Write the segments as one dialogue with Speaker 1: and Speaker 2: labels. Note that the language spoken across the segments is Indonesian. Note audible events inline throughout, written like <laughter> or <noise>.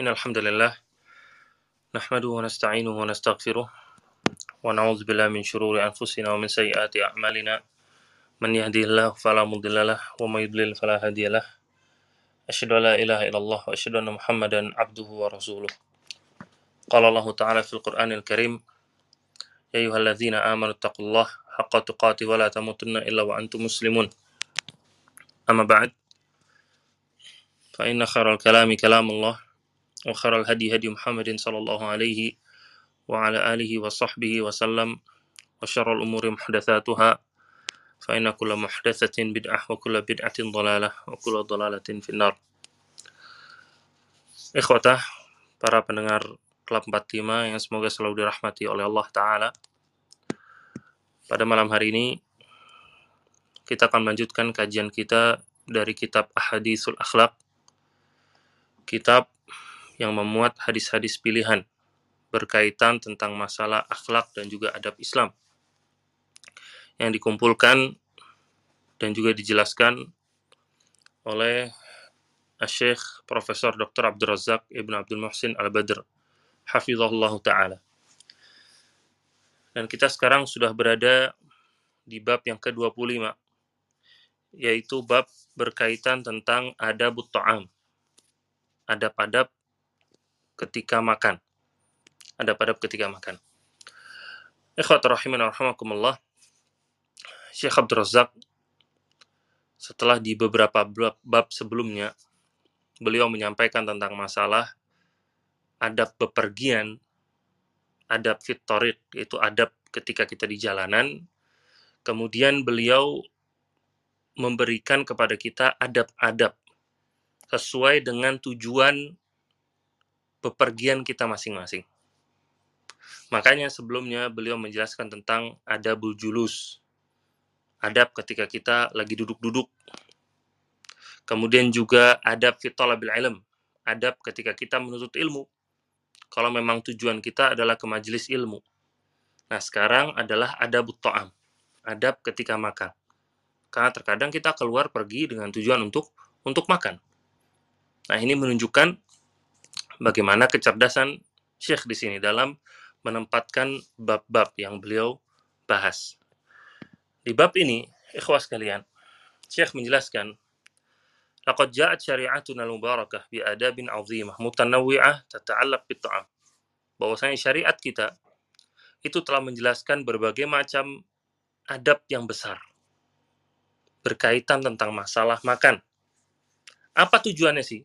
Speaker 1: إن الحمد لله نحمده ونستعينه ونستغفره ونعوذ بالله من شرور أنفسنا ومن سيئات أعمالنا. من يهدي الله فلا مضل له ومن يضلل فلا هادي له. أشهد أن لا إله إلا الله وأشهد أن محمدا عبده ورسوله. قال الله تعالى في القرآن الكريم يا أيها الذين آمنوا اتقوا الله حق تقاته ولا تموتن إلا وأنتم مسلمون أما بعد فإن خير الكلام كلام الله. وخير الهدي هدي محمد صلى الله عليه وعلى آله وصحبه وسلم وشر الأمور محدثاتها فإن كل محدثة بدعة وكل بدعة ضلالة وكل ضلالة في النار Ikhwatah, para pendengar Klub 45 yang semoga selalu dirahmati oleh Allah Ta'ala. Pada malam hari ini, kita akan melanjutkan kajian kita dari kitab Ahadisul Akhlaq, kitab yang memuat hadis-hadis pilihan berkaitan tentang masalah akhlak dan juga adab Islam yang dikumpulkan dan juga dijelaskan oleh Syekh Profesor Dr. Abdul Razak Ibn Abdul Muhsin Al-Badr Hafizahullah Ta'ala dan kita sekarang sudah berada di bab yang ke-25 yaitu bab berkaitan tentang adabut ta'am adab-adab ketika makan. Adab-adab ketika makan. Ikhwat rahimin rahimakumullah. Syekh Abdul Razak setelah di beberapa bab, bab sebelumnya beliau menyampaikan tentang masalah adab bepergian, adab fitorik, yaitu adab ketika kita di jalanan. Kemudian beliau memberikan kepada kita adab-adab sesuai dengan tujuan bepergian kita masing-masing. Makanya sebelumnya beliau menjelaskan tentang adabul julus. Adab ketika kita lagi duduk-duduk Kemudian juga adab fitolabil ilm, adab ketika kita menuntut ilmu. Kalau memang tujuan kita adalah ke majelis ilmu. Nah, sekarang adalah adab ta'am, adab ketika makan. Karena terkadang kita keluar pergi dengan tujuan untuk untuk makan. Nah, ini menunjukkan bagaimana kecerdasan Syekh di sini dalam menempatkan bab-bab yang beliau bahas. Di bab ini, ikhwas kalian, Syekh menjelaskan لقد جاءت شريعتنا المباركة بآداب عظيمة متنوعة تتعلق بالطعام. Bahwasanya syariat kita itu telah menjelaskan berbagai macam adab yang besar berkaitan tentang masalah makan. Apa tujuannya sih?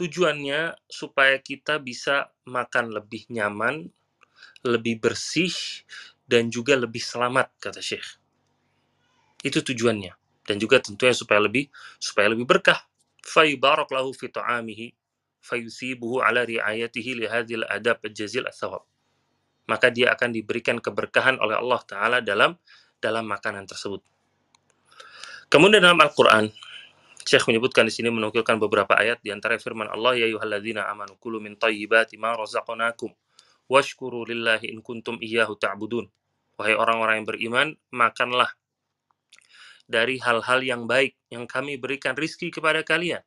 Speaker 1: Tujuannya supaya kita bisa makan lebih nyaman, lebih bersih, dan juga lebih selamat, kata Syekh. Itu tujuannya. Dan juga tentunya supaya lebih supaya lebih berkah. Fayubarak lahu fi ta'amihi fayusibuhu ala riayatihi li hadhil adab jazil athawab maka dia akan diberikan keberkahan oleh Allah taala dalam dalam makanan tersebut. Kemudian dalam Al-Qur'an Syekh menyebutkan di sini menukilkan beberapa ayat di antara firman Allah ya ayyuhalladzina amanu kulu min thayyibati ma razaqnakum washkuru lillahi in kuntum iyyahu ta'budun wahai orang-orang yang beriman makanlah dari hal-hal yang baik yang kami berikan rizki kepada kalian.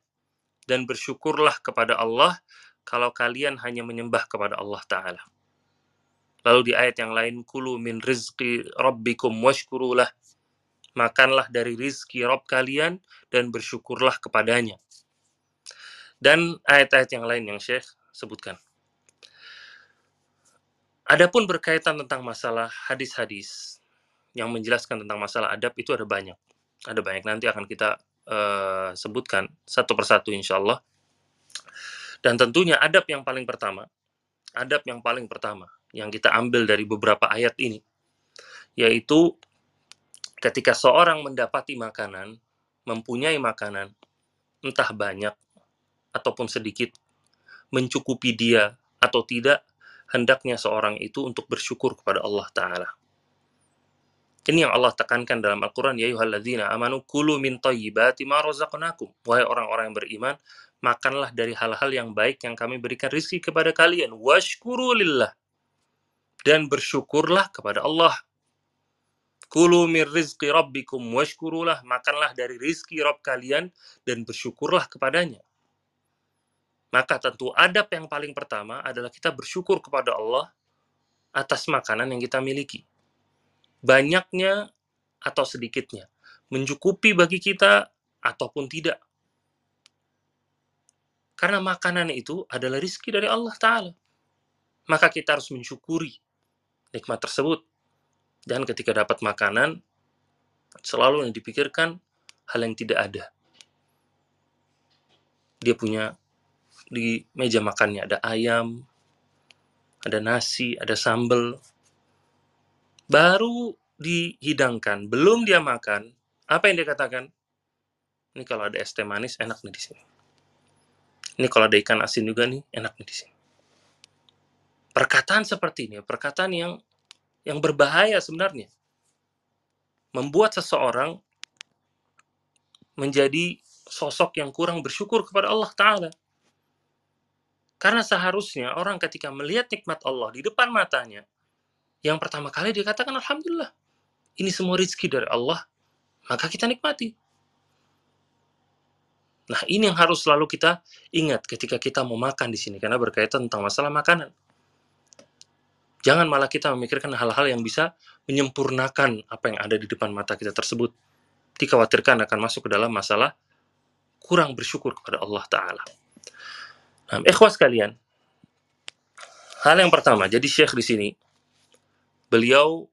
Speaker 1: Dan bersyukurlah kepada Allah kalau kalian hanya menyembah kepada Allah Ta'ala. Lalu di ayat yang lain, Kulu min rizki rabbikum washkurulah. Makanlah dari rizki Rabb kalian dan bersyukurlah kepadanya. Dan ayat-ayat yang lain yang Syekh sebutkan. Adapun berkaitan tentang masalah hadis-hadis yang menjelaskan tentang masalah adab itu ada banyak ada banyak nanti akan kita uh, sebutkan satu persatu insya Allah. Dan tentunya adab yang paling pertama, adab yang paling pertama yang kita ambil dari beberapa ayat ini, yaitu ketika seorang mendapati makanan, mempunyai makanan, entah banyak ataupun sedikit, mencukupi dia atau tidak, hendaknya seorang itu untuk bersyukur kepada Allah Ta'ala ini yang Allah tekankan dalam Al-Quran, Ya yuhalladzina amanu kulu min tayyibati ma razaqnakum. Wahai orang-orang yang beriman, makanlah dari hal-hal yang baik yang kami berikan rizki kepada kalian. Washkuru lillah. Dan bersyukurlah kepada Allah. Kulu min rizki rabbikum washkurulah. Makanlah dari rizki Rabb kalian dan bersyukurlah kepadanya. Maka tentu adab yang paling pertama adalah kita bersyukur kepada Allah atas makanan yang kita miliki. Banyaknya atau sedikitnya. Mencukupi bagi kita ataupun tidak. Karena makanan itu adalah rizki dari Allah Ta'ala. Maka kita harus mensyukuri nikmat tersebut. Dan ketika dapat makanan, selalu yang dipikirkan hal yang tidak ada. Dia punya di meja makannya ada ayam, ada nasi, ada sambal. Baru dihidangkan, belum dia makan, apa yang dia katakan? Ini kalau ada es teh manis enak nih di sini. Ini kalau ada ikan asin juga nih enak nih di sini. Perkataan seperti ini, perkataan yang yang berbahaya sebenarnya. Membuat seseorang menjadi sosok yang kurang bersyukur kepada Allah Ta'ala. Karena seharusnya orang ketika melihat nikmat Allah di depan matanya, yang pertama kali dia katakan Alhamdulillah. Ini semua rizki dari Allah, maka kita nikmati. Nah, ini yang harus selalu kita ingat ketika kita mau makan di sini karena berkaitan tentang masalah makanan. Jangan malah kita memikirkan hal-hal yang bisa menyempurnakan apa yang ada di depan mata kita tersebut. Dikhawatirkan akan masuk ke dalam masalah kurang bersyukur kepada Allah Ta'ala. Nah, ikhwas sekalian, hal yang pertama, jadi Syekh di sini, beliau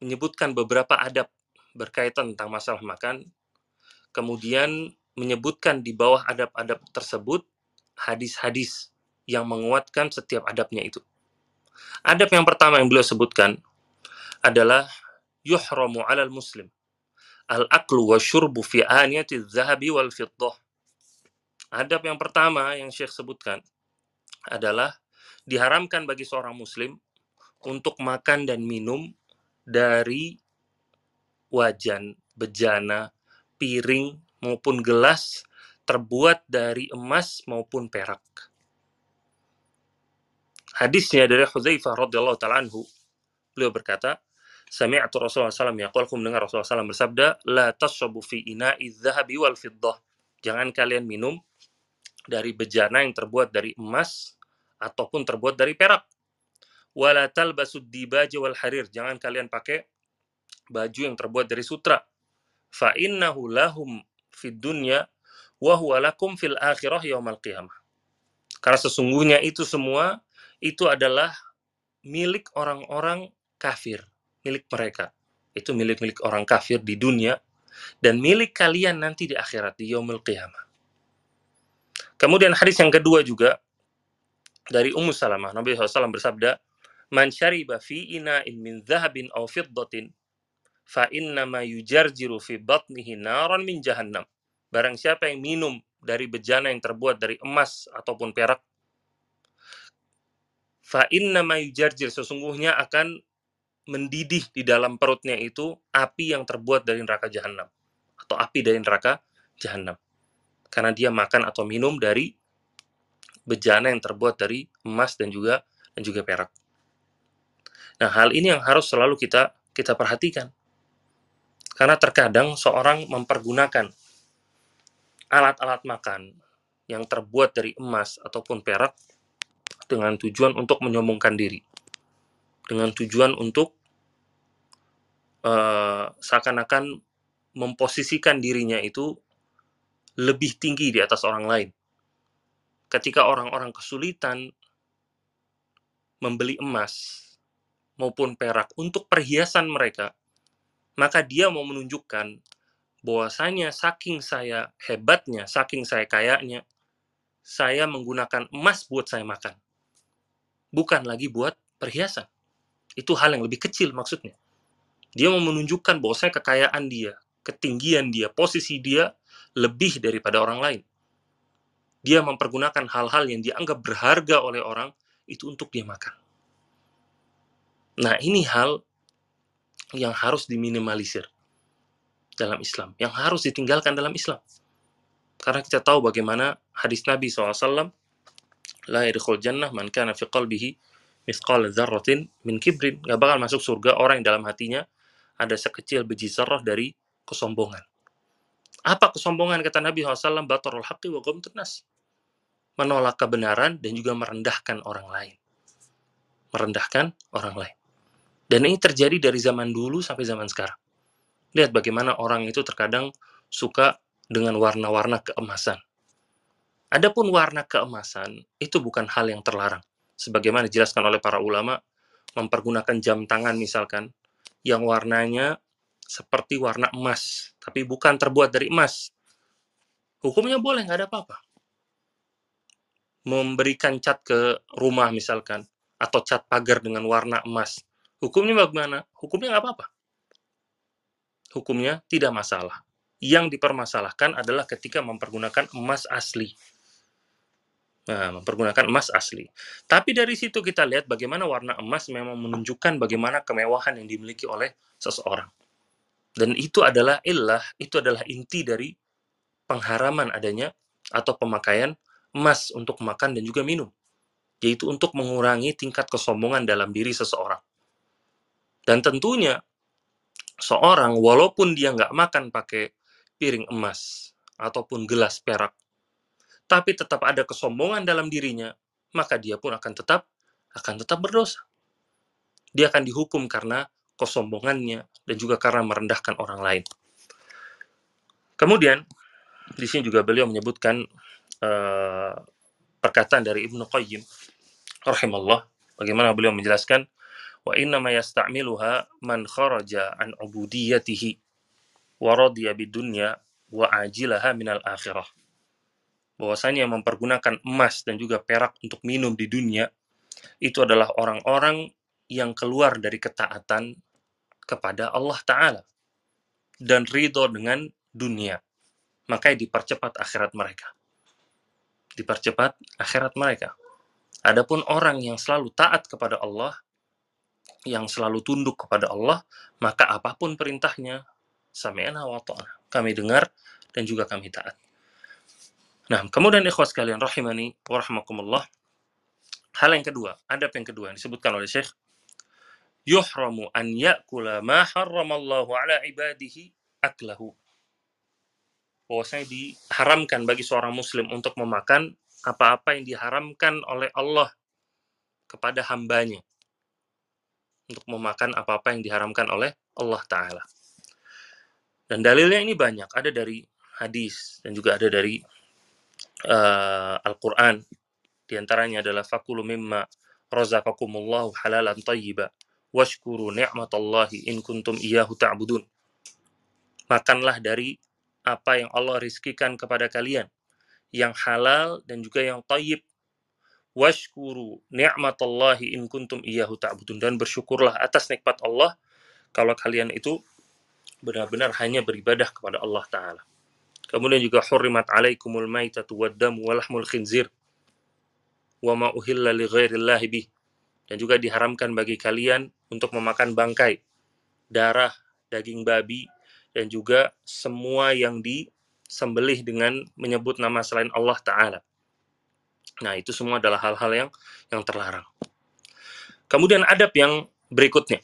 Speaker 1: menyebutkan beberapa adab berkaitan tentang masalah makan, kemudian menyebutkan di bawah adab-adab tersebut hadis-hadis yang menguatkan setiap adabnya itu. Adab yang pertama yang beliau sebutkan adalah yuhramu alal muslim al-aklu wa syurbu fi aniyati zahabi wal fiddah Adab yang pertama yang Syekh sebutkan adalah diharamkan bagi seorang muslim untuk makan dan minum dari wajan, bejana, piring maupun gelas terbuat dari emas maupun perak. Hadisnya dari Hudzaifah radhiyallahu taala anhu, beliau berkata, Sami'tu Rasulullah SAW yaqul, aku mendengar Rasulullah SAW bersabda, La tashabu fi ina'i dhahabi wal fiddah. Jangan kalian minum dari bejana yang terbuat dari emas ataupun terbuat dari perak. Wala talbasud dibaja wal harir. Jangan kalian pakai baju yang terbuat dari sutra. Fa innahu lahum fid dunya wa huwa lakum fil akhirah yaumal qiyamah. Karena sesungguhnya itu semua itu adalah milik orang-orang kafir, milik mereka. Itu milik-milik orang kafir di dunia dan milik kalian nanti di akhirat di yaumul qiyamah. Kemudian hadis yang kedua juga dari Ummu Salamah, Nabi SAW bersabda, "Man syariba fi ina'in min dhahabin aw fiddatin fa innama yujarjiru fi batnihi naran min jahannam." Barang siapa yang minum dari bejana yang terbuat dari emas ataupun perak, fa innama yujarjir sesungguhnya akan mendidih di dalam perutnya itu api yang terbuat dari neraka jahanam atau api dari neraka jahanam karena dia makan atau minum dari bejana yang terbuat dari emas dan juga dan juga perak. Nah, hal ini yang harus selalu kita kita perhatikan. Karena terkadang seorang mempergunakan alat-alat makan yang terbuat dari emas ataupun perak dengan tujuan untuk menyombongkan diri. Dengan tujuan untuk uh, seakan-akan memposisikan dirinya itu lebih tinggi di atas orang lain. Ketika orang-orang kesulitan membeli emas maupun perak untuk perhiasan mereka, maka dia mau menunjukkan bahwasanya saking saya hebatnya, saking saya kayanya, saya menggunakan emas buat saya makan. Bukan lagi buat perhiasan. Itu hal yang lebih kecil maksudnya. Dia mau menunjukkan bahwasanya kekayaan dia, ketinggian dia, posisi dia lebih daripada orang lain. Dia mempergunakan hal-hal yang dianggap berharga oleh orang itu untuk dia makan. Nah, ini hal yang harus diminimalisir dalam Islam, yang harus ditinggalkan dalam Islam. Karena kita tahu bagaimana hadis Nabi SAW, La yadkhul jannah man kana fi qalbihi mithqal dzarratin min kibrin. Gak bakal masuk surga orang yang dalam hatinya ada sekecil biji zarrah dari kesombongan. Apa kesombongan kata Nabi SAW? Batarul haqqi wa nas. menolak kebenaran, dan juga merendahkan orang lain. Merendahkan orang lain. Dan ini terjadi dari zaman dulu sampai zaman sekarang. Lihat bagaimana orang itu terkadang suka dengan warna-warna keemasan. Adapun warna keemasan itu bukan hal yang terlarang. Sebagaimana dijelaskan oleh para ulama, mempergunakan jam tangan misalkan, yang warnanya seperti warna emas, tapi bukan terbuat dari emas. Hukumnya boleh, nggak ada apa-apa. Memberikan cat ke rumah misalkan, atau cat pagar dengan warna emas. Hukumnya bagaimana? Hukumnya nggak apa-apa. Hukumnya tidak masalah. Yang dipermasalahkan adalah ketika mempergunakan emas asli. Nah, mempergunakan emas asli. Tapi dari situ kita lihat bagaimana warna emas memang menunjukkan bagaimana kemewahan yang dimiliki oleh seseorang. Dan itu adalah illah, itu adalah inti dari pengharaman adanya atau pemakaian emas untuk makan dan juga minum. Yaitu untuk mengurangi tingkat kesombongan dalam diri seseorang. Dan tentunya, seorang walaupun dia nggak makan pakai piring emas ataupun gelas perak, tapi tetap ada kesombongan dalam dirinya, maka dia pun akan tetap akan tetap berdosa. Dia akan dihukum karena kesombongannya dan juga karena merendahkan orang lain. Kemudian di sini juga beliau menyebutkan uh, perkataan dari Ibnu Qayyim rahimallah bagaimana beliau menjelaskan wa inna ma yasta'miluha man kharaja an ubudiyatihi wa radiya bidunya wa ajilaha minal akhirah bahwasanya mempergunakan emas dan juga perak untuk minum di dunia itu adalah orang-orang yang keluar dari ketaatan kepada Allah Ta'ala dan ridho dengan dunia. Makanya dipercepat akhirat mereka. Dipercepat akhirat mereka. Adapun orang yang selalu taat kepada Allah, yang selalu tunduk kepada Allah, maka apa pun perintahnya, sami'na wa ta'ana. Kami dengar dan juga kami taat. Nah, kemudian ikhwas sekalian rahimani wa rahmakumullah. Hal yang kedua, adab yang kedua yang disebutkan oleh Syekh yuhramu an ya'kula ma harramallahu ala ibadihi aklahu. Bahwasanya diharamkan bagi seorang muslim untuk memakan apa-apa yang diharamkan oleh Allah kepada hambanya. Untuk memakan apa-apa yang diharamkan oleh Allah Ta'ala. Dan dalilnya ini banyak. Ada dari hadis dan juga ada dari uh, Al-Quran. Di antaranya adalah fakulu mimma razaqakumullahu halalan tayyiba washkuru ni'matallahi in kuntum iyyahu ta'budun. Makanlah dari apa yang Allah rizkikan kepada kalian yang halal dan juga yang tayyib. Washkuru ni'matallahi in kuntum iyyahu ta'budun dan bersyukurlah atas nikmat Allah kalau kalian itu benar-benar hanya beribadah kepada Allah taala. Kemudian juga hurrimat alaikumul maitatu waddamu walahmul khinzir wa ma uhilla li ghairillahi bih dan juga diharamkan bagi kalian untuk memakan bangkai, darah, daging babi, dan juga semua yang disembelih dengan menyebut nama selain Allah Ta'ala. Nah, itu semua adalah hal-hal yang yang terlarang. Kemudian adab yang berikutnya.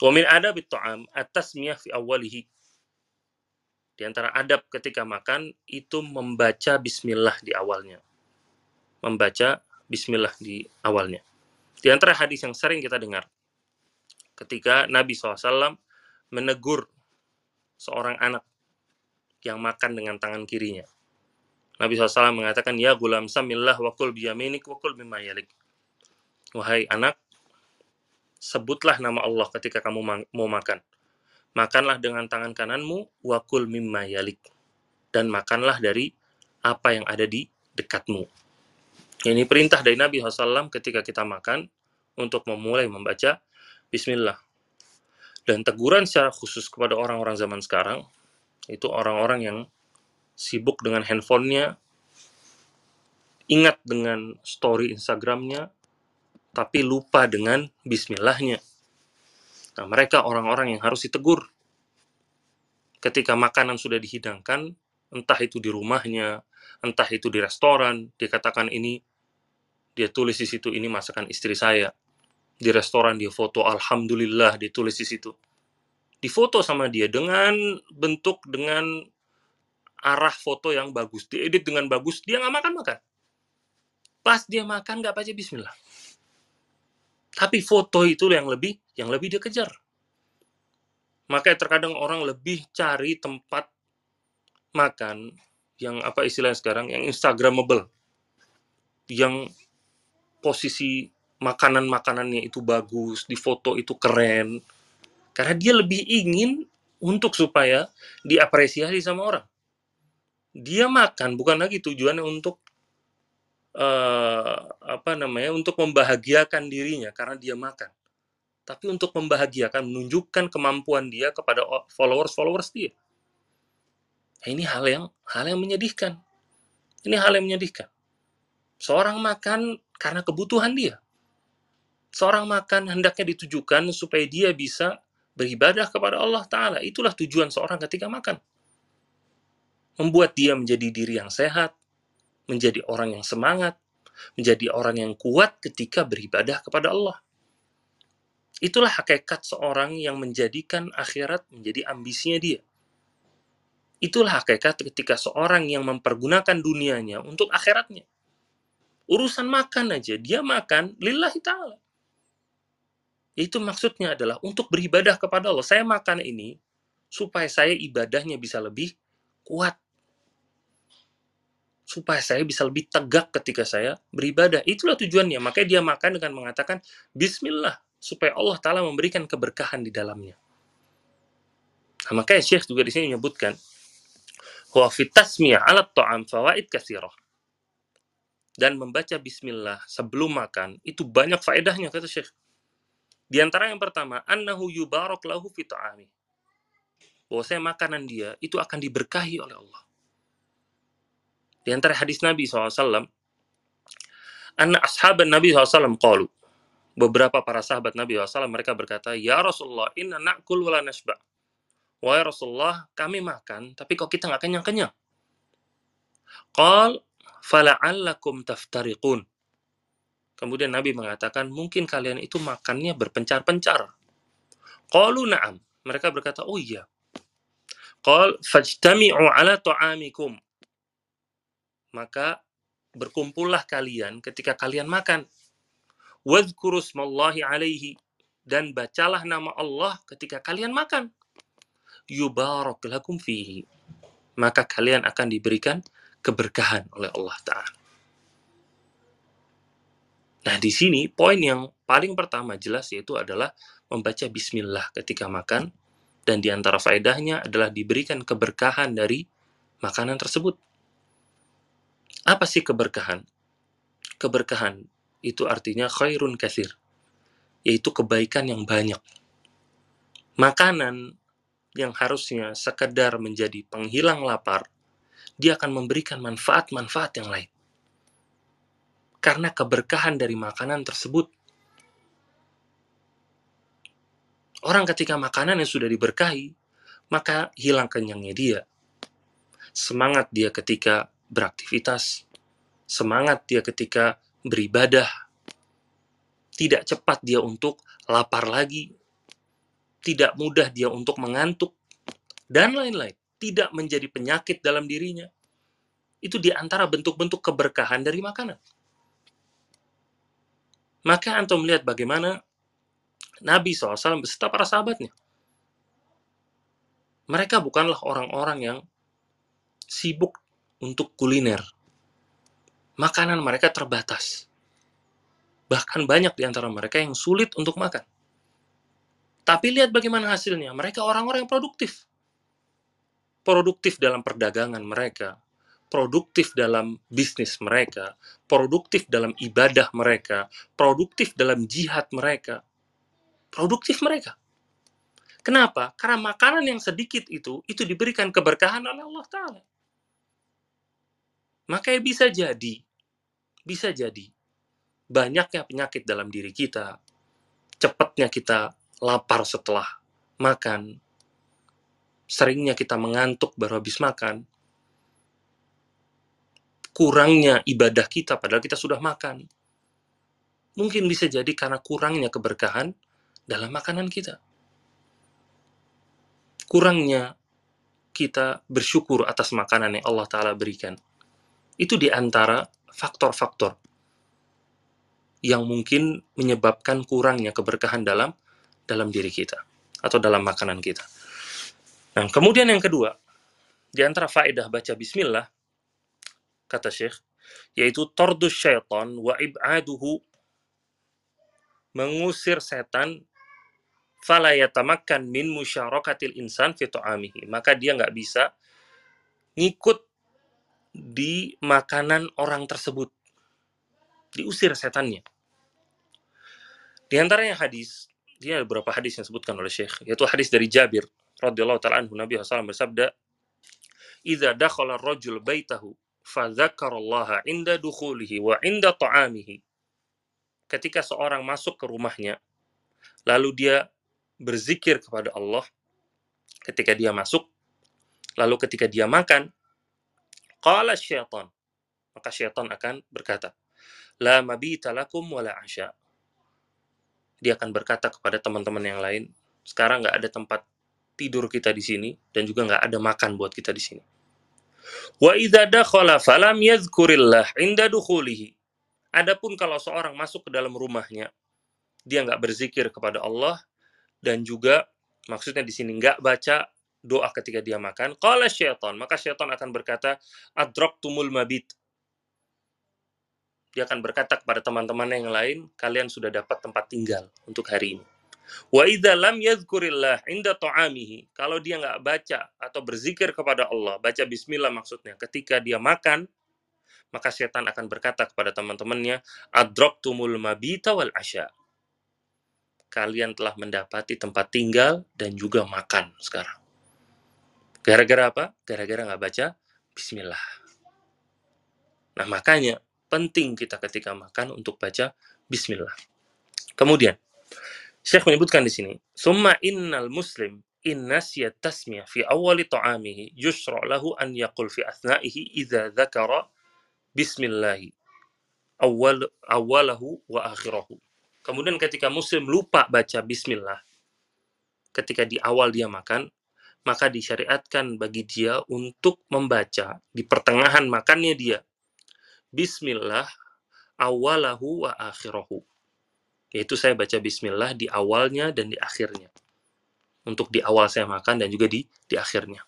Speaker 1: Wamin adab ta'am atas miyah fi awalihi. Di antara adab ketika makan itu membaca bismillah di awalnya. Membaca bismillah di awalnya. Di antara hadis yang sering kita dengar, ketika Nabi SAW menegur seorang anak yang makan dengan tangan kirinya. Nabi SAW mengatakan, Ya gulam samillah wakul biyaminik wakul mimma yalik. Wahai anak, sebutlah nama Allah ketika kamu mau makan. Makanlah dengan tangan kananmu, wakul mimma yalik. Dan makanlah dari apa yang ada di dekatmu. Ini perintah dari Nabi SAW ketika kita makan untuk memulai membaca Bismillah. Dan teguran secara khusus kepada orang-orang zaman sekarang, itu orang-orang yang sibuk dengan handphonenya, ingat dengan story Instagramnya, tapi lupa dengan Bismillahnya. Nah, mereka orang-orang yang harus ditegur. Ketika makanan sudah dihidangkan, entah itu di rumahnya, entah itu di restoran, dikatakan ini dia tulis di situ ini masakan istri saya. Di restoran dia foto alhamdulillah ditulis di situ. Difoto sama dia dengan bentuk dengan arah foto yang bagus, diedit dengan bagus, dia nggak makan-makan. Pas dia makan nggak baca bismillah. Tapi foto itu yang lebih yang lebih dia kejar. Makanya terkadang orang lebih cari tempat makan yang apa istilahnya sekarang yang instagramable. Yang posisi makanan-makanannya itu bagus, di foto itu keren. Karena dia lebih ingin untuk supaya diapresiasi sama orang. Dia makan bukan lagi tujuannya untuk uh, apa namanya untuk membahagiakan dirinya karena dia makan. Tapi untuk membahagiakan menunjukkan kemampuan dia kepada followers followers dia. Nah, ini hal yang hal yang menyedihkan. Ini hal yang menyedihkan. Seorang makan karena kebutuhan dia. Seorang makan hendaknya ditujukan supaya dia bisa beribadah kepada Allah Ta'ala. Itulah tujuan seorang ketika makan. Membuat dia menjadi diri yang sehat menjadi orang yang semangat, menjadi orang yang kuat ketika beribadah kepada Allah. Itulah hakikat seorang yang menjadikan akhirat menjadi ambisinya dia. Itulah hakikat ketika seorang yang mempergunakan dunianya untuk akhiratnya. Urusan makan aja, dia makan lillahi ta'ala. Itu maksudnya adalah untuk beribadah kepada Allah. Saya makan ini supaya saya ibadahnya bisa lebih kuat supaya saya bisa lebih tegak ketika saya beribadah. Itulah tujuannya. Makanya dia makan dengan mengatakan Bismillah supaya Allah Taala memberikan keberkahan di dalamnya. Nah, makanya Syekh juga di sini menyebutkan wa fitasmiyah alat ta'am fawaid kasirah. Dan membaca bismillah sebelum makan itu banyak faedahnya kata Syekh. Di antara yang pertama, annahu yubarak lahu fi ta'ami. Makanan dia itu akan diberkahi oleh Allah. Di antara hadis Nabi SAW, Anna ashaban Nabi SAW qalu. Beberapa para sahabat Nabi SAW mereka berkata, Ya Rasulullah, inna na'kul wala nashba. Wahai Rasulullah, kami makan, tapi kok kita nggak kenyang-kenyang? Qal, fala'allakum taftariqun. Kemudian Nabi mengatakan, mungkin kalian itu makannya berpencar-pencar. Qalu na'am. Mereka berkata, oh iya. Qal, fajtami'u ala ta'amikum maka berkumpullah kalian ketika kalian makan. Wadhkurusmallahi alaihi dan bacalah nama Allah ketika kalian makan. Yubarak lakum fihi. Maka kalian akan diberikan keberkahan oleh Allah Ta'ala. Nah, di sini poin yang paling pertama jelas yaitu adalah membaca bismillah ketika makan dan di antara faedahnya adalah diberikan keberkahan dari makanan tersebut. Apa sih keberkahan? Keberkahan itu artinya khairun kasir, yaitu kebaikan yang banyak. Makanan yang harusnya sekedar menjadi penghilang lapar, dia akan memberikan manfaat-manfaat yang lain. Karena keberkahan dari makanan tersebut. Orang ketika makanan yang sudah diberkahi, maka hilang kenyangnya dia. Semangat dia ketika beraktivitas, semangat dia ketika beribadah, tidak cepat dia untuk lapar lagi, tidak mudah dia untuk mengantuk, dan lain-lain. Tidak menjadi penyakit dalam dirinya. Itu di antara bentuk-bentuk keberkahan dari makanan. Maka antum melihat bagaimana Nabi SAW beserta para sahabatnya. Mereka bukanlah orang-orang yang sibuk untuk kuliner. Makanan mereka terbatas. Bahkan banyak di antara mereka yang sulit untuk makan. Tapi lihat bagaimana hasilnya. Mereka orang-orang yang produktif. Produktif dalam perdagangan mereka, produktif dalam bisnis mereka, produktif dalam ibadah mereka, produktif dalam jihad mereka. Produktif mereka. Kenapa? Karena makanan yang sedikit itu, itu diberikan keberkahan oleh Allah Ta'ala. Maka bisa jadi, bisa jadi, banyaknya penyakit dalam diri kita, cepatnya kita lapar setelah makan, seringnya kita mengantuk baru habis makan, kurangnya ibadah kita padahal kita sudah makan. Mungkin bisa jadi karena kurangnya keberkahan dalam makanan kita. Kurangnya kita bersyukur atas makanan yang Allah Ta'ala berikan. Itu di antara faktor-faktor yang mungkin menyebabkan kurangnya keberkahan dalam dalam diri kita atau dalam makanan kita. Nah, kemudian yang kedua, di antara faedah baca bismillah kata Syekh yaitu tordus syaitan wa ib'aduhu mengusir setan fala yatamakkan min musyarakatil insan fi maka dia nggak bisa ngikut di makanan orang tersebut. Diusir setannya. Di antaranya hadis dia ada beberapa hadis yang disebutkan oleh Syekh yaitu hadis dari Jabir radhiyallahu taala anhu. Nabi SAW bersabda idza dakhala ar-rajul baitahu fadzakarallaha inda dukhulihi wa inda ta'amihi. Ketika seorang masuk ke rumahnya lalu dia berzikir kepada Allah ketika dia masuk lalu ketika dia makan qala syaitan. Maka syaitan akan berkata la mabita lakum wala asya. Dia akan berkata kepada teman-teman yang lain sekarang nggak ada tempat tidur kita di sini dan juga nggak ada makan buat kita di sini. Wa idza dakhala falam yadhkurillah inda dukhulihi. Adapun kalau seorang masuk ke dalam rumahnya, dia nggak berzikir kepada Allah dan juga maksudnya di sini nggak baca doa ketika dia makan, qala syaitan, maka syaitan akan berkata, adraktumul mabit. Dia akan berkata kepada teman-teman yang lain, kalian sudah dapat tempat tinggal untuk hari ini. Wa idza lam yadhkurillah inda ta'amihi, kalau dia nggak baca atau berzikir kepada Allah, baca bismillah maksudnya, ketika dia makan, maka setan akan berkata kepada teman-temannya, adraktumul mabita wal asya. Kalian telah mendapati tempat tinggal dan juga makan sekarang. Gara-gara apa? Gara-gara nggak baca bismillah. Nah, makanya penting kita ketika makan untuk baca bismillah. Kemudian, Syekh menyebutkan di sini, "Summa innal muslim in nasiya tasmiyah fi awali ta'amihi yusra' lahu an yaqul fi athnaihi idza dzakara bismillahi awal awalahu wa akhirahu." Kemudian ketika muslim lupa baca bismillah ketika di awal dia makan, maka disyariatkan bagi dia untuk membaca di pertengahan makannya dia bismillah awalahu wa akhirahu yaitu saya baca bismillah di awalnya dan di akhirnya. Untuk di awal saya makan dan juga di di akhirnya.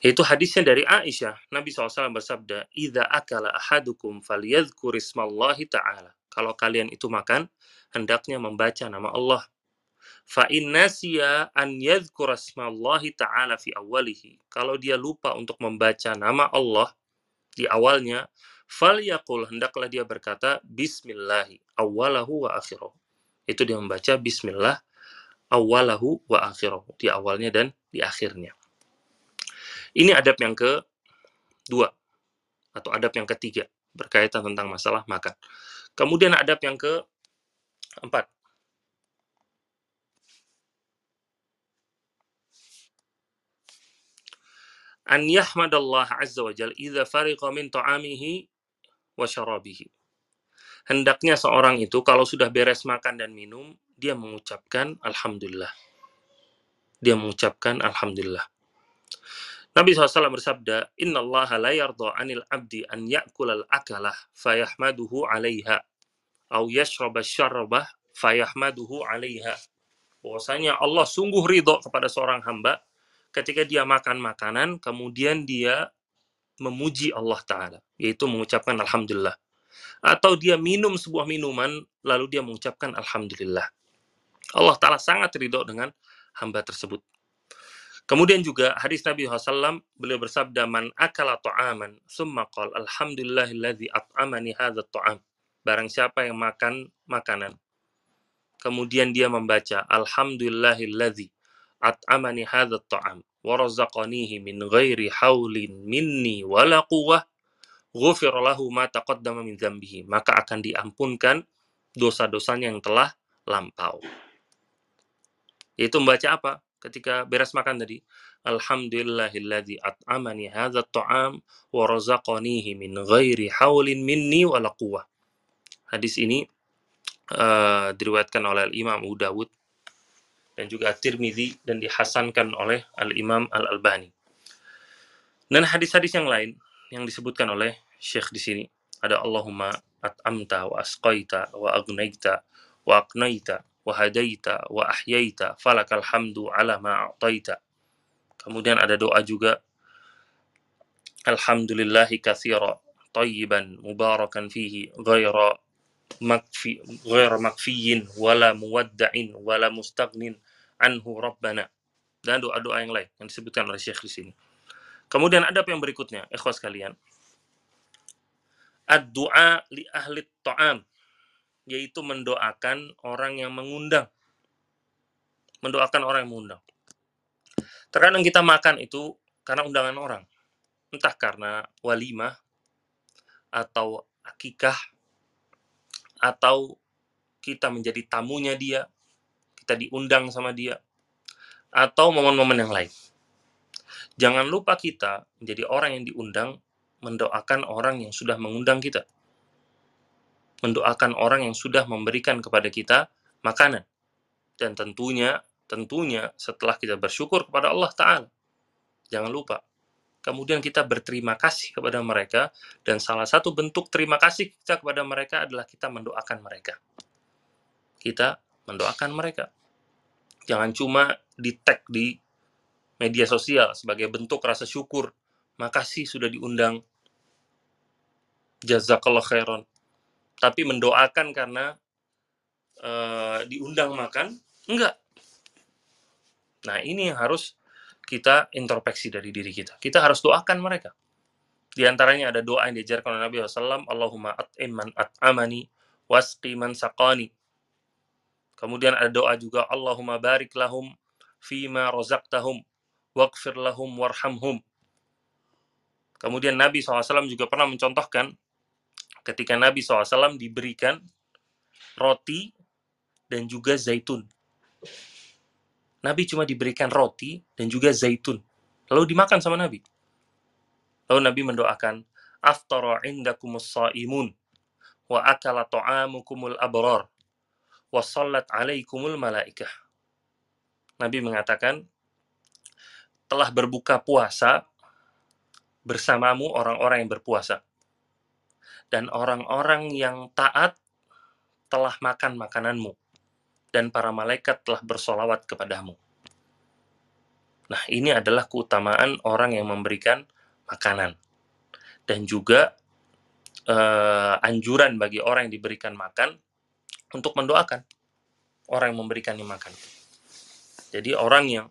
Speaker 1: Yaitu hadisnya dari Aisyah, Nabi SAW bersabda, "Idza akala ahadukum falyadhkur ismallahi ta'ala." Kalau kalian itu makan, hendaknya membaca nama Allah. Fa in nasiya an yadhkur ismallahi ta'ala fi awalihi. Kalau dia lupa untuk membaca nama Allah di awalnya, Fal yakul hendaklah dia berkata Bismillahi awalahu wa akhirahu. Itu dia membaca Bismillah awalahu wa akhirahu di awalnya dan di akhirnya. Ini adab yang ke dua atau adab yang ketiga berkaitan tentang masalah makan. Kemudian adab yang ke empat an yahmadallah azza wa jal idza fariqa min ta'amihi wa syarabihi. Hendaknya seorang itu kalau sudah beres makan dan minum, dia mengucapkan alhamdulillah. Dia mengucapkan alhamdulillah. Nabi SAW bersabda, Inna Allah la yarda anil abdi an ya'kulal akalah fayahmaduhu alaiha. Au yashraba syarabah fayahmaduhu alaiha. Bahwasanya Allah sungguh ridho kepada seorang hamba ketika dia makan makanan, kemudian dia memuji Allah Ta'ala, yaitu mengucapkan Alhamdulillah. Atau dia minum sebuah minuman, lalu dia mengucapkan Alhamdulillah. Allah Ta'ala sangat ridho dengan hamba tersebut. Kemudian juga hadis Nabi SAW, beliau bersabda, Man akala ta'aman, summa qal, Alhamdulillahilladzi at'amani hadha ta'am. Barang siapa yang makan makanan, kemudian dia membaca, Alhamdulillahilladzi at'amani hadha ta'am warazaqanihi min ghairi haulin minni wala quwwah ghufir lahu ma taqaddama min dzambihi maka akan diampunkan dosa-dosanya yang telah lampau. Yaitu membaca apa? Ketika beres makan tadi alhamdulillahilladzi at'amani hadzal ta'am wa razaqanihi min ghairi haulin minni wala quwwah. Hadis ini uh, diriwayatkan oleh Imam Abu Dawud dan juga At-Tirmidzi dan dihasankan oleh Al-Imam Al-Albani. Dan hadis-hadis yang lain yang disebutkan oleh Syekh di sini ada Allahumma at'amta wa asqaita wa agnaita wa aqnaita wa hadaita wa ahyaita falakal hamdu ala ma a'taita kemudian ada doa juga alhamdulillahi katsira tayyiban mubarakan fihi ghaira makfi ghaira makfiyin wala muwadda'in wala mustaghnin anhu rabbana dan doa-doa yang lain yang disebutkan oleh Syekh di sini. Kemudian ada apa yang berikutnya, ikhwas kalian. Ad-du'a li ahli ta'am yaitu mendoakan orang yang mengundang. Mendoakan orang yang mengundang. Terkadang kita makan itu karena undangan orang. Entah karena walimah, atau akikah, atau kita menjadi tamunya dia, kita diundang sama dia, atau momen-momen yang lain. Jangan lupa kita menjadi orang yang diundang, mendoakan orang yang sudah mengundang kita mendoakan orang yang sudah memberikan kepada kita makanan. Dan tentunya, tentunya setelah kita bersyukur kepada Allah Ta'ala, jangan lupa, kemudian kita berterima kasih kepada mereka, dan salah satu bentuk terima kasih kita kepada mereka adalah kita mendoakan mereka. Kita mendoakan mereka. Jangan cuma di tag di media sosial sebagai bentuk rasa syukur, makasih sudah diundang, jazakallah khairan, tapi mendoakan karena uh, diundang makan? Enggak. Nah ini yang harus kita introspeksi dari diri kita. Kita harus doakan mereka. Di antaranya ada doa yang diajarkan oleh Nabi SAW Allahumma at'im man at'amani wasqi man saqani kemudian ada doa juga Allahumma barik lahum fima rozaqtahum waqfir lahum warhamhum kemudian Nabi SAW juga pernah mencontohkan ketika Nabi SAW diberikan roti dan juga zaitun. Nabi cuma diberikan roti dan juga zaitun. Lalu dimakan sama Nabi. Lalu Nabi mendoakan, Aftara indakumus sa'imun, wa akala ta'amukumul abrar, wa sallat alaikumul malaikah. Nabi mengatakan, telah berbuka puasa bersamamu orang-orang yang berpuasa dan orang-orang yang taat telah makan makananmu, dan para malaikat telah bersolawat kepadamu. Nah, ini adalah keutamaan orang yang memberikan makanan, dan juga uh, anjuran bagi orang yang diberikan makan untuk mendoakan orang yang memberikannya makan. Jadi orang yang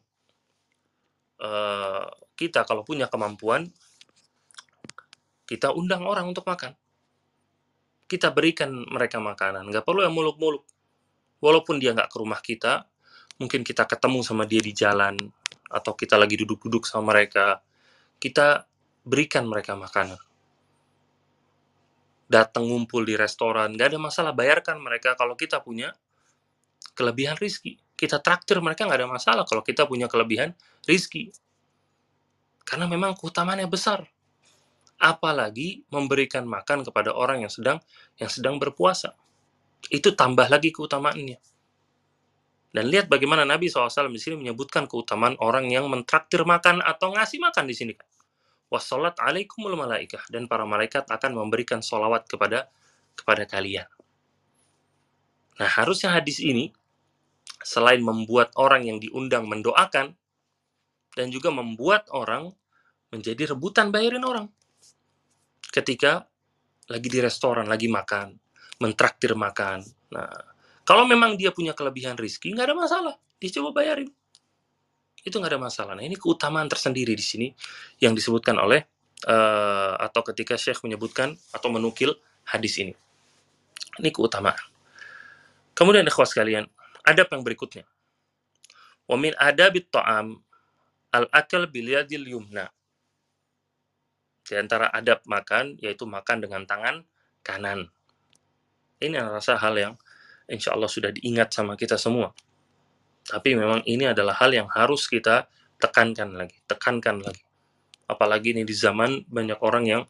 Speaker 1: uh, kita kalau punya kemampuan, kita undang orang untuk makan kita berikan mereka makanan. Nggak perlu yang muluk-muluk. Walaupun dia nggak ke rumah kita, mungkin kita ketemu sama dia di jalan, atau kita lagi duduk-duduk sama mereka, kita berikan mereka makanan. Datang ngumpul di restoran, nggak ada masalah, bayarkan mereka kalau kita punya kelebihan rizki. Kita traktir mereka nggak ada masalah kalau kita punya kelebihan rizki. Karena memang keutamaannya besar apalagi memberikan makan kepada orang yang sedang yang sedang berpuasa. Itu tambah lagi keutamaannya. Dan lihat bagaimana Nabi SAW di sini menyebutkan keutamaan orang yang mentraktir makan atau ngasih makan di sini Wassalat alaikumul malaikah dan para malaikat akan memberikan solawat kepada kepada kalian. Nah harusnya hadis ini selain membuat orang yang diundang mendoakan dan juga membuat orang menjadi rebutan bayarin orang ketika lagi di restoran, lagi makan, mentraktir makan. Nah, kalau memang dia punya kelebihan rizki, nggak ada masalah. Dia coba bayarin. Itu nggak ada masalah. Nah, ini keutamaan tersendiri di sini yang disebutkan oleh uh, atau ketika Syekh menyebutkan atau menukil hadis ini. Ini keutamaan. Kemudian ikhwas sekalian, adab yang berikutnya. Wa min adabit ta'am al-akal bil yadil yumna. Di antara adab makan, yaitu makan dengan tangan kanan. Ini rasa hal yang insya Allah sudah diingat sama kita semua. Tapi memang ini adalah hal yang harus kita tekankan lagi, tekankan lagi. Apalagi ini di zaman banyak orang yang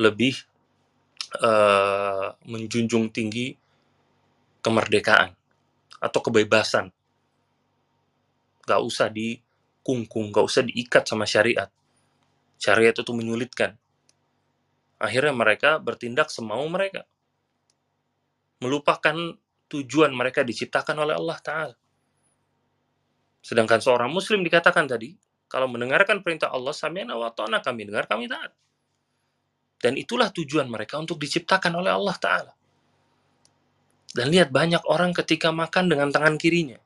Speaker 1: lebih uh, menjunjung tinggi kemerdekaan atau kebebasan. Gak usah dikungkung, gak usah diikat sama syariat. Syariat itu menyulitkan Akhirnya mereka bertindak semau mereka. Melupakan tujuan mereka diciptakan oleh Allah Ta'ala. Sedangkan seorang muslim dikatakan tadi, kalau mendengarkan perintah Allah, sami'na wa ta'na kami dengar, kami taat. Dan itulah tujuan mereka untuk diciptakan oleh Allah Ta'ala. Dan lihat banyak orang ketika makan dengan tangan kirinya.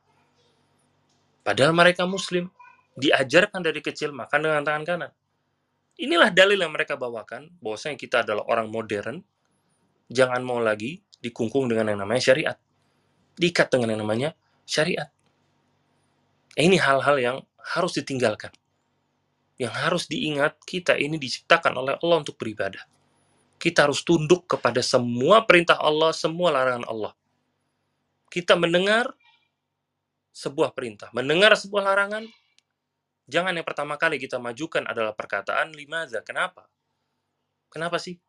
Speaker 1: Padahal mereka muslim. Diajarkan dari kecil makan dengan tangan kanan. Inilah dalil yang mereka bawakan, bahwasanya kita adalah orang modern, jangan mau lagi dikungkung dengan yang namanya syariat. Diikat dengan yang namanya syariat. Ini hal-hal yang harus ditinggalkan. Yang harus diingat, kita ini diciptakan oleh Allah untuk beribadah. Kita harus tunduk kepada semua perintah Allah, semua larangan Allah. Kita mendengar sebuah perintah, mendengar sebuah larangan, jangan yang pertama kali kita majukan adalah perkataan limaza. Kenapa? Kenapa sih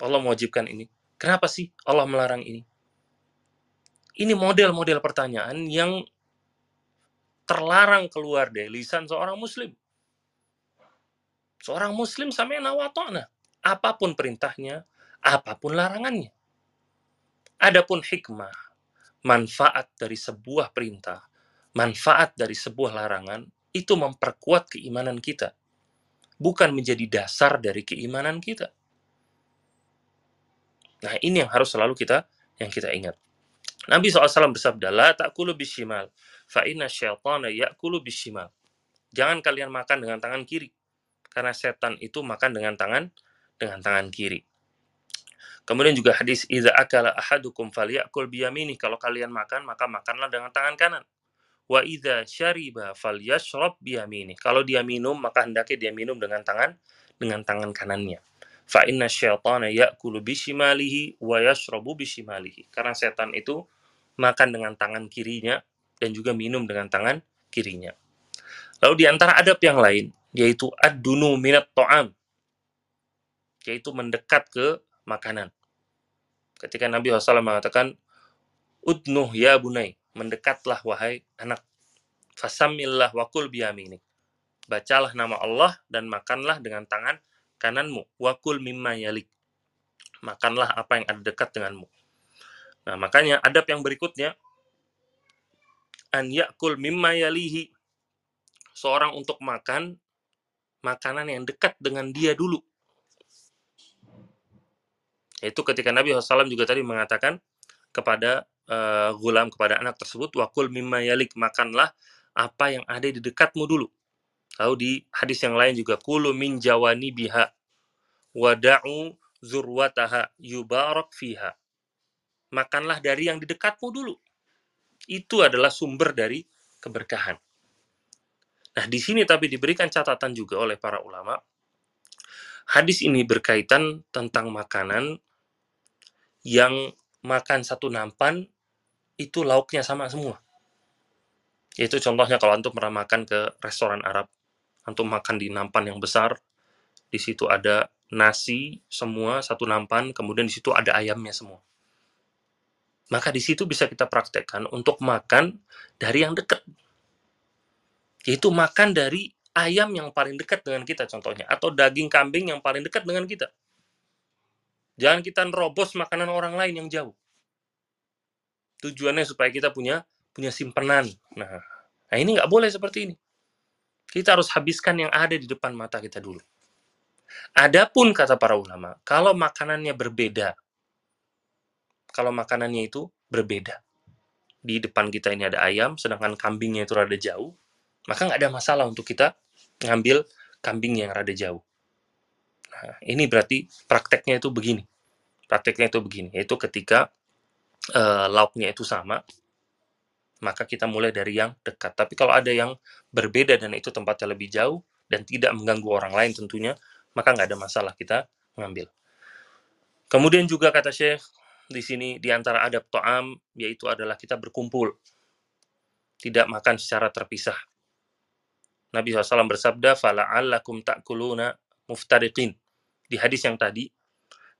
Speaker 1: Allah mewajibkan ini? Kenapa sih Allah melarang ini? Ini model-model pertanyaan yang terlarang keluar dari lisan seorang muslim. Seorang muslim sampai nawatona. Apa pun perintahnya, apa pun larangannya. Adapun hikmah, manfaat dari sebuah perintah, manfaat dari sebuah larangan, itu memperkuat keimanan kita. Bukan menjadi dasar dari keimanan kita. Nah ini yang harus selalu kita yang kita ingat. Nabi SAW bersabda, La ta'kulu bishimal, fa'inna syaitana ya'kulu bishimal. Jangan kalian makan dengan tangan kiri, karena setan itu makan dengan tangan dengan tangan kiri. Kemudian juga hadis idza akala ahadukum falyakul biyamini kalau kalian makan maka makanlah dengan tangan kanan. Wa idza syariba falyashrab biyamini. Kalau dia minum maka hendaknya dia minum dengan tangan dengan tangan kanannya. Fa inna syaitana ya'kulu bishimalihi wa yashrabu bishimalihi. Karena setan itu makan dengan tangan kirinya dan juga minum dengan tangan kirinya. Lalu di antara adab yang lain, yaitu ad-dunu minat to'am, yaitu mendekat ke makanan. Ketika Nabi SAW mengatakan, Udnuh ya bunai, mendekatlah wahai anak. Fasamillah wakul biyamini. Bacalah nama Allah dan makanlah dengan tangan kananmu. Wakul mimma yalik. Makanlah apa yang ada dekat denganmu. Nah, makanya adab yang berikutnya an yakul mimma yalihi. Seorang untuk makan makanan yang dekat dengan dia dulu. Itu ketika Nabi SAW juga tadi mengatakan kepada uh, gulam kepada anak tersebut wakul mimma yalik makanlah apa yang ada di dekatmu dulu. Lalu di hadis yang lain juga kulu min jawani biha wada'u zurwataha yubarak fiha makanlah dari yang di dekatmu dulu. Itu adalah sumber dari keberkahan. Nah, di sini tapi diberikan catatan juga oleh para ulama. Hadis ini berkaitan tentang makanan yang makan satu nampan itu lauknya sama semua. Itu contohnya kalau antum pernah makan ke restoran Arab, antum makan di nampan yang besar, di situ ada nasi semua satu nampan, kemudian di situ ada ayamnya semua. Maka di situ bisa kita praktekkan untuk makan dari yang dekat. Yaitu makan dari ayam yang paling dekat dengan kita contohnya. Atau daging kambing yang paling dekat dengan kita. Jangan kita nerobos makanan orang lain yang jauh. Tujuannya supaya kita punya punya simpenan. Nah, nah ini nggak boleh seperti ini. Kita harus habiskan yang ada di depan mata kita dulu. Adapun kata para ulama, kalau makanannya berbeda kalau makanannya itu berbeda. Di depan kita ini ada ayam, sedangkan kambingnya itu rada jauh, maka nggak ada masalah untuk kita ngambil kambing yang rada jauh. Nah, ini berarti prakteknya itu begini. Prakteknya itu begini, yaitu ketika uh, lauknya itu sama, maka kita mulai dari yang dekat. Tapi kalau ada yang berbeda dan itu tempatnya lebih jauh dan tidak mengganggu orang lain tentunya, maka nggak ada masalah kita mengambil. Kemudian juga kata Syekh, di sini di antara adab to'am yaitu adalah kita berkumpul. Tidak makan secara terpisah. Nabi SAW bersabda, "Fala'allakum ta'kuluna muftariqin." Di hadis yang tadi,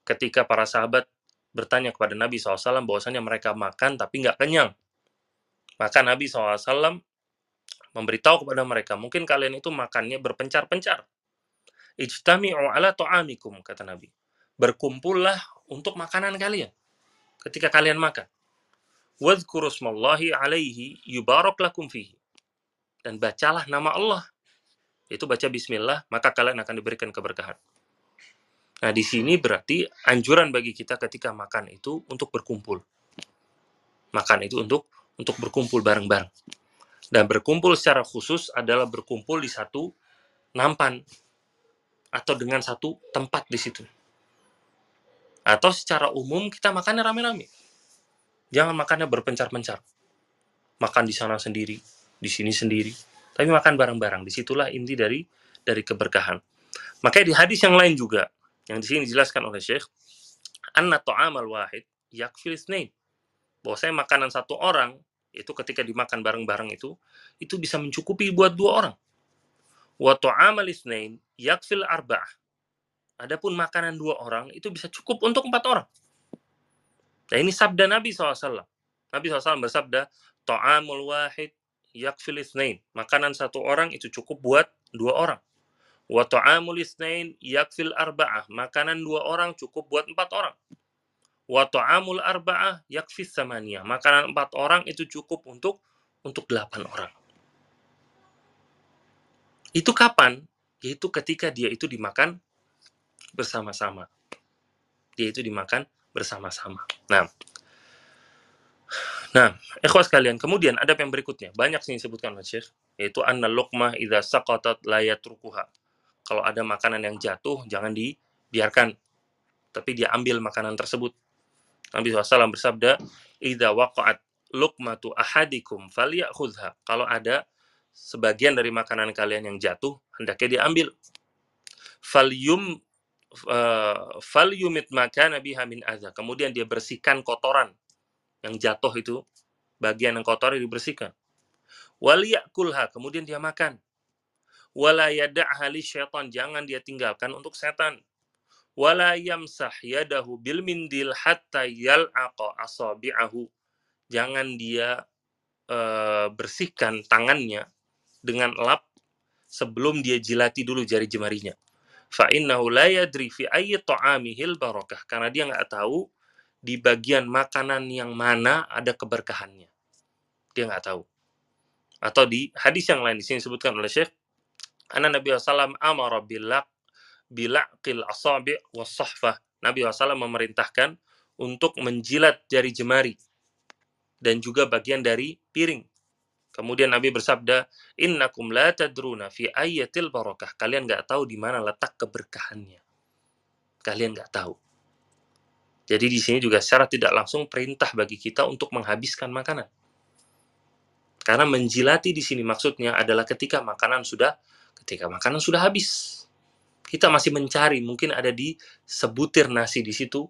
Speaker 1: ketika para sahabat bertanya kepada Nabi SAW bahwasanya mereka makan tapi nggak kenyang. Maka Nabi SAW memberitahu kepada mereka, mungkin kalian itu makannya berpencar-pencar. Ijtami'u ala to'amikum, kata Nabi berkumpullah untuk makanan kalian ketika kalian makan. Wadhkurusmallahi alaihi lakum fihi. Dan bacalah nama Allah. Itu baca bismillah, maka kalian akan diberikan keberkahan. Nah, di sini berarti anjuran bagi kita ketika makan itu untuk berkumpul. Makan itu untuk untuk berkumpul bareng-bareng. Dan berkumpul secara khusus adalah berkumpul di satu nampan atau dengan satu tempat di situ. Atau secara umum kita makannya rame-rame. Jangan makannya berpencar-pencar. Makan di sana sendiri, di sini sendiri. Tapi makan bareng-bareng. Di situlah inti dari dari keberkahan. Makanya di hadis yang lain juga, yang di sini dijelaskan oleh Syekh, anna ta'amal wahid yakfil isnain. Bahwa saya makanan satu orang, itu ketika dimakan bareng-bareng itu, itu bisa mencukupi buat dua orang. Wa ta'amal isnain yakfil arba'ah. Adapun makanan dua orang itu bisa cukup untuk empat orang. Nah ini sabda Nabi SAW. Nabi SAW bersabda, Ta'amul wahid yakfil isnain. Makanan satu orang itu cukup buat dua orang. Wa ta'amul isnain yakfil arba'ah. Makanan dua orang cukup buat empat orang. Wa ta'amul arba'ah yakfil samaniyah. Makanan empat orang itu cukup untuk untuk delapan orang. Itu kapan? Yaitu ketika dia itu dimakan bersama-sama. Dia itu dimakan bersama-sama. Nah, nah, ikhwas kalian, kemudian ada yang berikutnya. Banyak sih disebutkan oleh Syekh, yaitu anna luqmah idza saqatat la yatrukuha. Kalau ada makanan yang jatuh, jangan dibiarkan, tapi dia ambil makanan tersebut. Nabi SAW bersabda, idza waqa'at luqmatu ahadikum falyakhudha. Kalau ada sebagian dari makanan kalian yang jatuh, hendaknya diambil. Falyum fal yumit maka nabi hamin azza. Kemudian dia bersihkan kotoran yang jatuh itu, bagian yang kotor dibersihkan. Waliyakulha, kemudian dia makan. Wala yada'ha syaitan, jangan dia tinggalkan untuk setan. Wala yamsah yadahu bil mindil hatta yal'aqa asabi'ahu. Jangan dia uh, bersihkan tangannya dengan lap sebelum dia jilati dulu jari jemarinya fa innahu la yadri fi ayyi ta'amihil barakah. Karena dia nggak tahu di bagian makanan yang mana ada keberkahannya. Dia nggak tahu. Atau di hadis yang lain di sini disebutkan oleh Syekh Anak Nabi SAW amara bilak bilaqil asabi wasahfah Nabi SAW memerintahkan untuk menjilat jari jemari dan juga bagian dari piring Kemudian Nabi bersabda, "Innakum la tadruna fi ayatil barakah." Kalian nggak tahu di mana letak keberkahannya. Kalian nggak tahu. Jadi di sini juga secara tidak langsung perintah bagi kita untuk menghabiskan makanan. Karena menjilati di sini maksudnya adalah ketika makanan sudah ketika makanan sudah habis. Kita masih mencari, mungkin ada di sebutir nasi di situ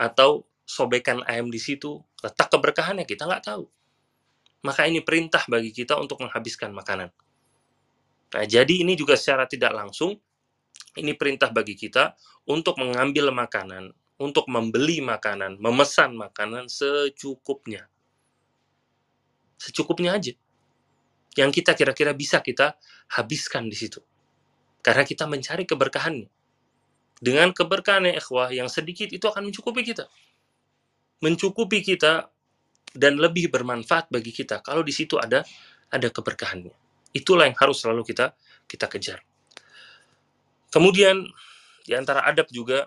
Speaker 1: atau sobekan ayam di situ, letak keberkahannya kita nggak tahu maka ini perintah bagi kita untuk menghabiskan makanan. Nah, jadi ini juga secara tidak langsung ini perintah bagi kita untuk mengambil makanan, untuk membeli makanan, memesan makanan secukupnya. Secukupnya aja. Yang kita kira-kira bisa kita habiskan di situ. Karena kita mencari keberkahannya. Dengan keberkahan ikhwah yang sedikit itu akan mencukupi kita. Mencukupi kita dan lebih bermanfaat bagi kita kalau di situ ada ada keberkahannya. Itulah yang harus selalu kita kita kejar. Kemudian di antara adab juga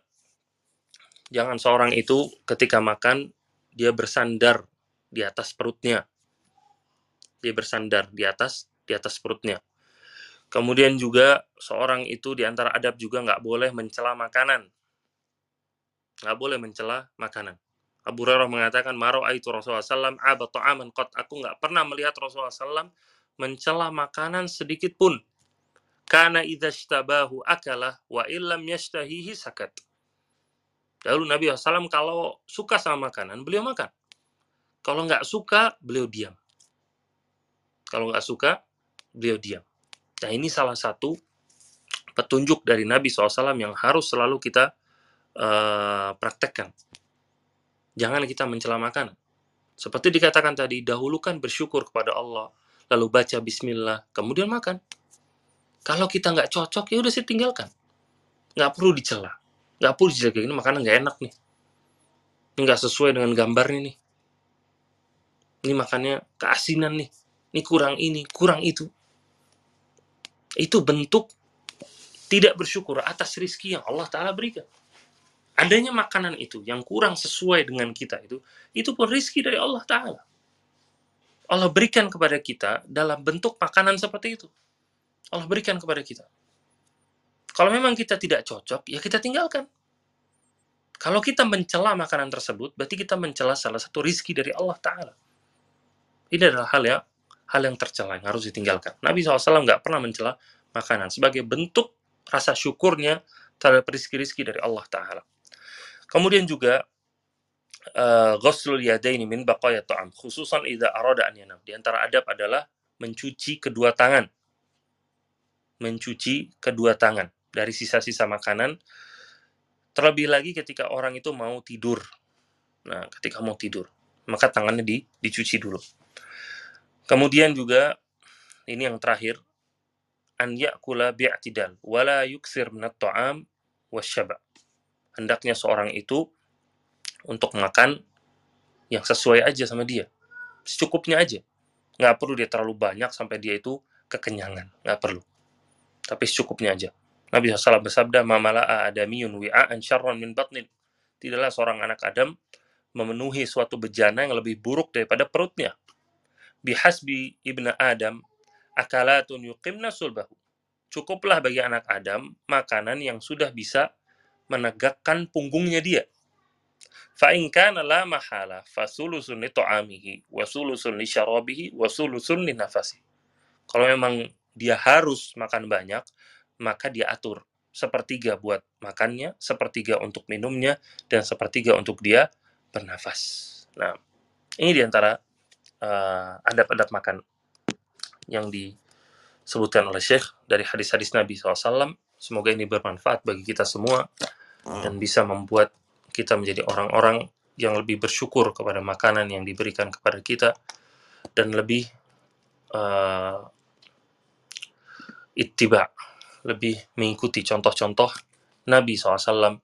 Speaker 1: jangan seorang itu ketika makan dia bersandar di atas perutnya. Dia bersandar di atas di atas perutnya. Kemudian juga seorang itu di antara adab juga nggak boleh mencela makanan. Nggak boleh mencela makanan. Abu Hurairah mengatakan, "Maro aitu Rasulullah sallam aba ta'aman qat." Aku nggak pernah melihat Rasulullah sallam mencela makanan sedikit pun. Karena idza ishtabahu akalah wa illam yashtahihi sakat. Lalu Nabi SAW kalau suka sama makanan, beliau makan. Kalau nggak suka, beliau diam. Kalau nggak suka, beliau diam. Nah ini salah satu petunjuk dari Nabi SAW yang harus selalu kita uh, praktekkan jangan kita mencela makanan. Seperti dikatakan tadi, dahulukan bersyukur kepada Allah, lalu baca bismillah, kemudian makan. Kalau kita nggak cocok, ya udah sih tinggalkan. Nggak perlu dicela. nggak perlu dijaga ini makanan nggak enak nih ini nggak sesuai dengan gambarnya nih ini makannya keasinan nih ini kurang ini kurang itu itu bentuk tidak bersyukur atas rizki yang Allah Ta'ala berikan adanya makanan itu yang kurang sesuai dengan kita itu itu pun rizki dari Allah Ta'ala Allah berikan kepada kita dalam bentuk makanan seperti itu Allah berikan kepada kita kalau memang kita tidak cocok ya kita tinggalkan kalau kita mencela makanan tersebut, berarti kita mencela salah satu rizki dari Allah Ta'ala. Ini adalah hal ya, hal yang tercela yang harus ditinggalkan. Nabi SAW nggak pernah mencela makanan sebagai bentuk rasa syukurnya terhadap rizki-rizki dari Allah Ta'ala. Kemudian juga uh, ghuslul yadaini min baqaya ta'am khususan idza arada an yanam. Di antara adab adalah mencuci kedua tangan. Mencuci kedua tangan dari sisa-sisa makanan Terlebih lagi ketika orang itu mau tidur. Nah, ketika mau tidur, maka tangannya di, dicuci dulu. Kemudian juga ini yang terakhir, an ya'kula bi'tidal wala yuksir minat ta'am wasyaba. Hendaknya seorang itu untuk makan yang sesuai aja sama dia. Secukupnya aja. Nggak perlu dia terlalu banyak sampai dia itu kekenyangan. Nggak perlu. Tapi secukupnya aja. Nabi SAW bersabda, "Mamala'a adamiyun wi'a'an syarran min batnin." Tidaklah seorang anak Adam memenuhi suatu bejana yang lebih buruk daripada perutnya. Bihasbi ibna Adam akalatun yuqimna sulbahu. Cukuplah bagi anak Adam makanan yang sudah bisa menegakkan punggungnya dia. Fa'in kana la mahala fasulusun li ta'amihi wa sulusun li nafasi. Kalau memang dia harus makan banyak, maka dia atur sepertiga buat makannya, sepertiga untuk minumnya, dan sepertiga untuk dia bernafas. Nah, ini di antara uh, adab-adab makan yang disebutkan oleh Syekh dari hadis-hadis Nabi SAW. Semoga ini bermanfaat bagi kita semua dan bisa membuat kita menjadi orang-orang yang lebih bersyukur kepada makanan yang diberikan kepada kita dan lebih uh, ittiba lebih mengikuti contoh-contoh Nabi SAW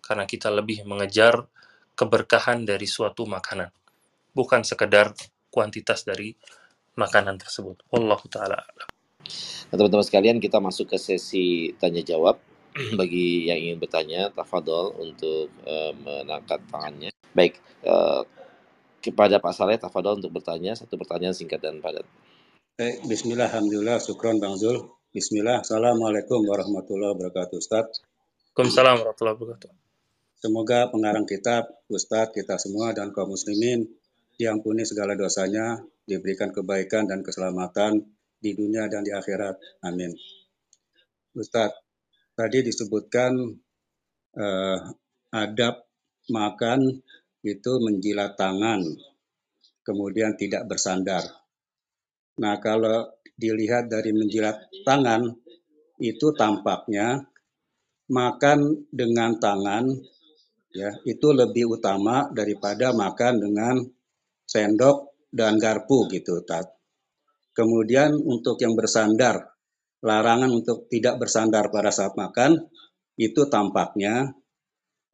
Speaker 1: karena kita lebih mengejar keberkahan dari suatu makanan bukan sekedar kuantitas dari makanan tersebut. Allah taala
Speaker 2: nah, teman-teman sekalian kita masuk ke sesi tanya jawab <clears throat> bagi yang ingin bertanya tafadol untuk uh, menangkat tangannya baik uh, kepada Pak Saleh tafadol untuk bertanya satu pertanyaan singkat dan padat
Speaker 3: Baik, Bismillah, Alhamdulillah, syukron Bang Zul. Bismillah. Assalamualaikum warahmatullahi wabarakatuh, Ustaz.
Speaker 1: Waalaikumsalam warahmatullahi wabarakatuh.
Speaker 3: Semoga pengarang kitab, Ustadz, kita semua, dan kaum muslimin diampuni segala dosanya, diberikan kebaikan dan keselamatan di dunia dan di akhirat. Amin. Ustadz, tadi disebutkan eh, adab makan itu menjilat tangan, kemudian tidak bersandar. Nah, kalau dilihat dari menjilat tangan itu tampaknya makan dengan tangan ya itu lebih utama daripada makan dengan sendok dan garpu gitu tat. Kemudian untuk yang bersandar larangan untuk tidak bersandar pada saat makan itu tampaknya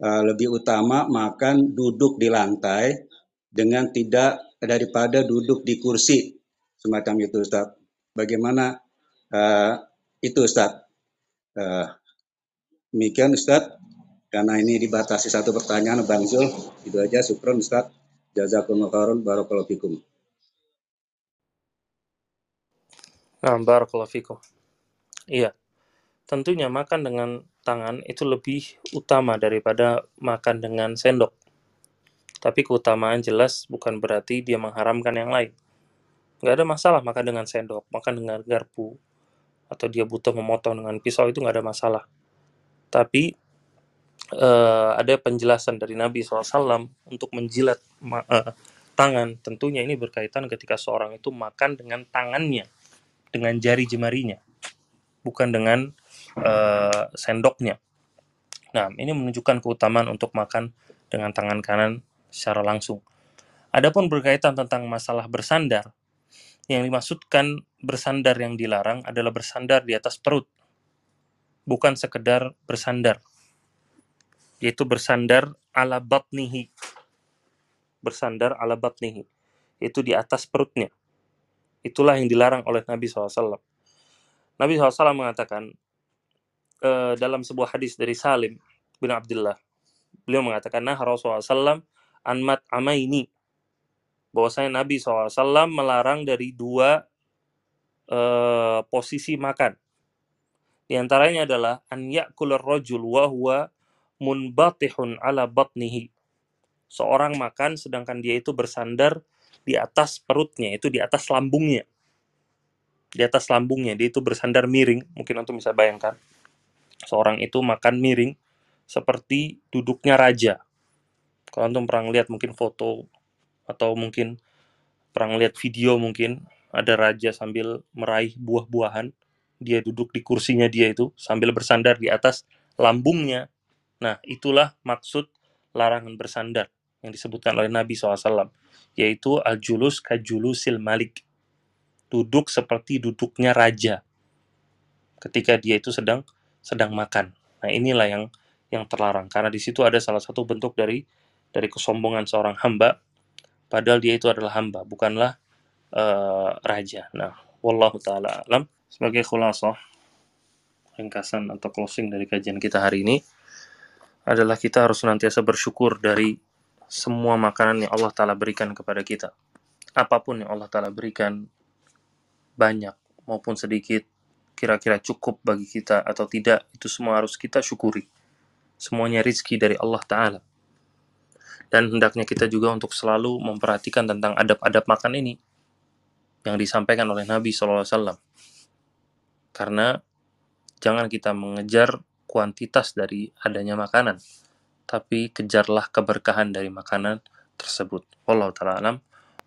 Speaker 3: uh, lebih utama makan duduk di lantai dengan tidak daripada duduk di kursi semacam itu Ustaz. Bagaimana uh, itu Ustaz? Uh, demikian Ustaz, karena ini dibatasi satu pertanyaan Bang Zul, itu aja syukron Ustaz. Jazakumullah khairan barakallahu fikum.
Speaker 1: Nah, barakallahu fikum. Iya. Tentunya makan dengan tangan itu lebih utama daripada makan dengan sendok. Tapi keutamaan jelas bukan berarti dia mengharamkan yang lain nggak ada masalah makan dengan sendok, makan dengan garpu, atau dia butuh memotong dengan pisau itu nggak ada masalah. Tapi uh, ada penjelasan dari Nabi SAW untuk menjilat uh, tangan. Tentunya ini berkaitan ketika seorang itu makan dengan tangannya, dengan jari jemarinya, bukan dengan uh, sendoknya. Nah, ini menunjukkan keutamaan untuk makan dengan tangan kanan secara langsung. Adapun berkaitan tentang masalah bersandar, yang dimaksudkan bersandar yang dilarang adalah bersandar di atas perut, bukan sekedar bersandar. yaitu bersandar ala batnihi bersandar ala batnihi itu di atas perutnya itulah yang dilarang oleh Nabi SAW Nabi SAW mengatakan uh, dalam sebuah hadis dari Salim bin Abdullah beliau mengatakan nah Rasulullah SAW anmat amaini. Bahwasanya Nabi SAW melarang dari dua uh, posisi makan. Di antaranya adalah an ya'kular rajul wa huwa munbatihun ala batnihi. Seorang makan sedangkan dia itu bersandar di atas perutnya itu di atas lambungnya di atas lambungnya dia itu bersandar miring. Mungkin untuk bisa bayangkan seorang itu makan miring seperti duduknya raja. Kalau antum pernah lihat mungkin foto atau mungkin pernah lihat video mungkin ada raja sambil meraih buah-buahan. Dia duduk di kursinya dia itu sambil bersandar di atas lambungnya. Nah itulah maksud larangan bersandar yang disebutkan oleh Nabi SAW yaitu al-julus kajulusil malik duduk seperti duduknya raja ketika dia itu sedang sedang makan. Nah, inilah yang yang terlarang karena di situ ada salah satu bentuk dari dari kesombongan seorang hamba padahal dia itu adalah hamba, bukanlah uh, raja. Nah, wallahu taala alam sebagai khulasah ringkasan atau closing dari kajian kita hari ini adalah kita harus senantiasa bersyukur dari semua makanan yang Allah Ta'ala berikan kepada kita. Apa pun yang Allah Ta'ala berikan, banyak maupun sedikit kira-kira cukup bagi kita atau tidak itu semua harus kita syukuri semuanya rizki dari Allah Ta'ala dan hendaknya kita juga untuk selalu memperhatikan tentang adab-adab makan ini yang disampaikan oleh Nabi SAW karena jangan kita mengejar kuantitas dari adanya makanan tapi kejarlah keberkahan dari makanan tersebut. Allah taala.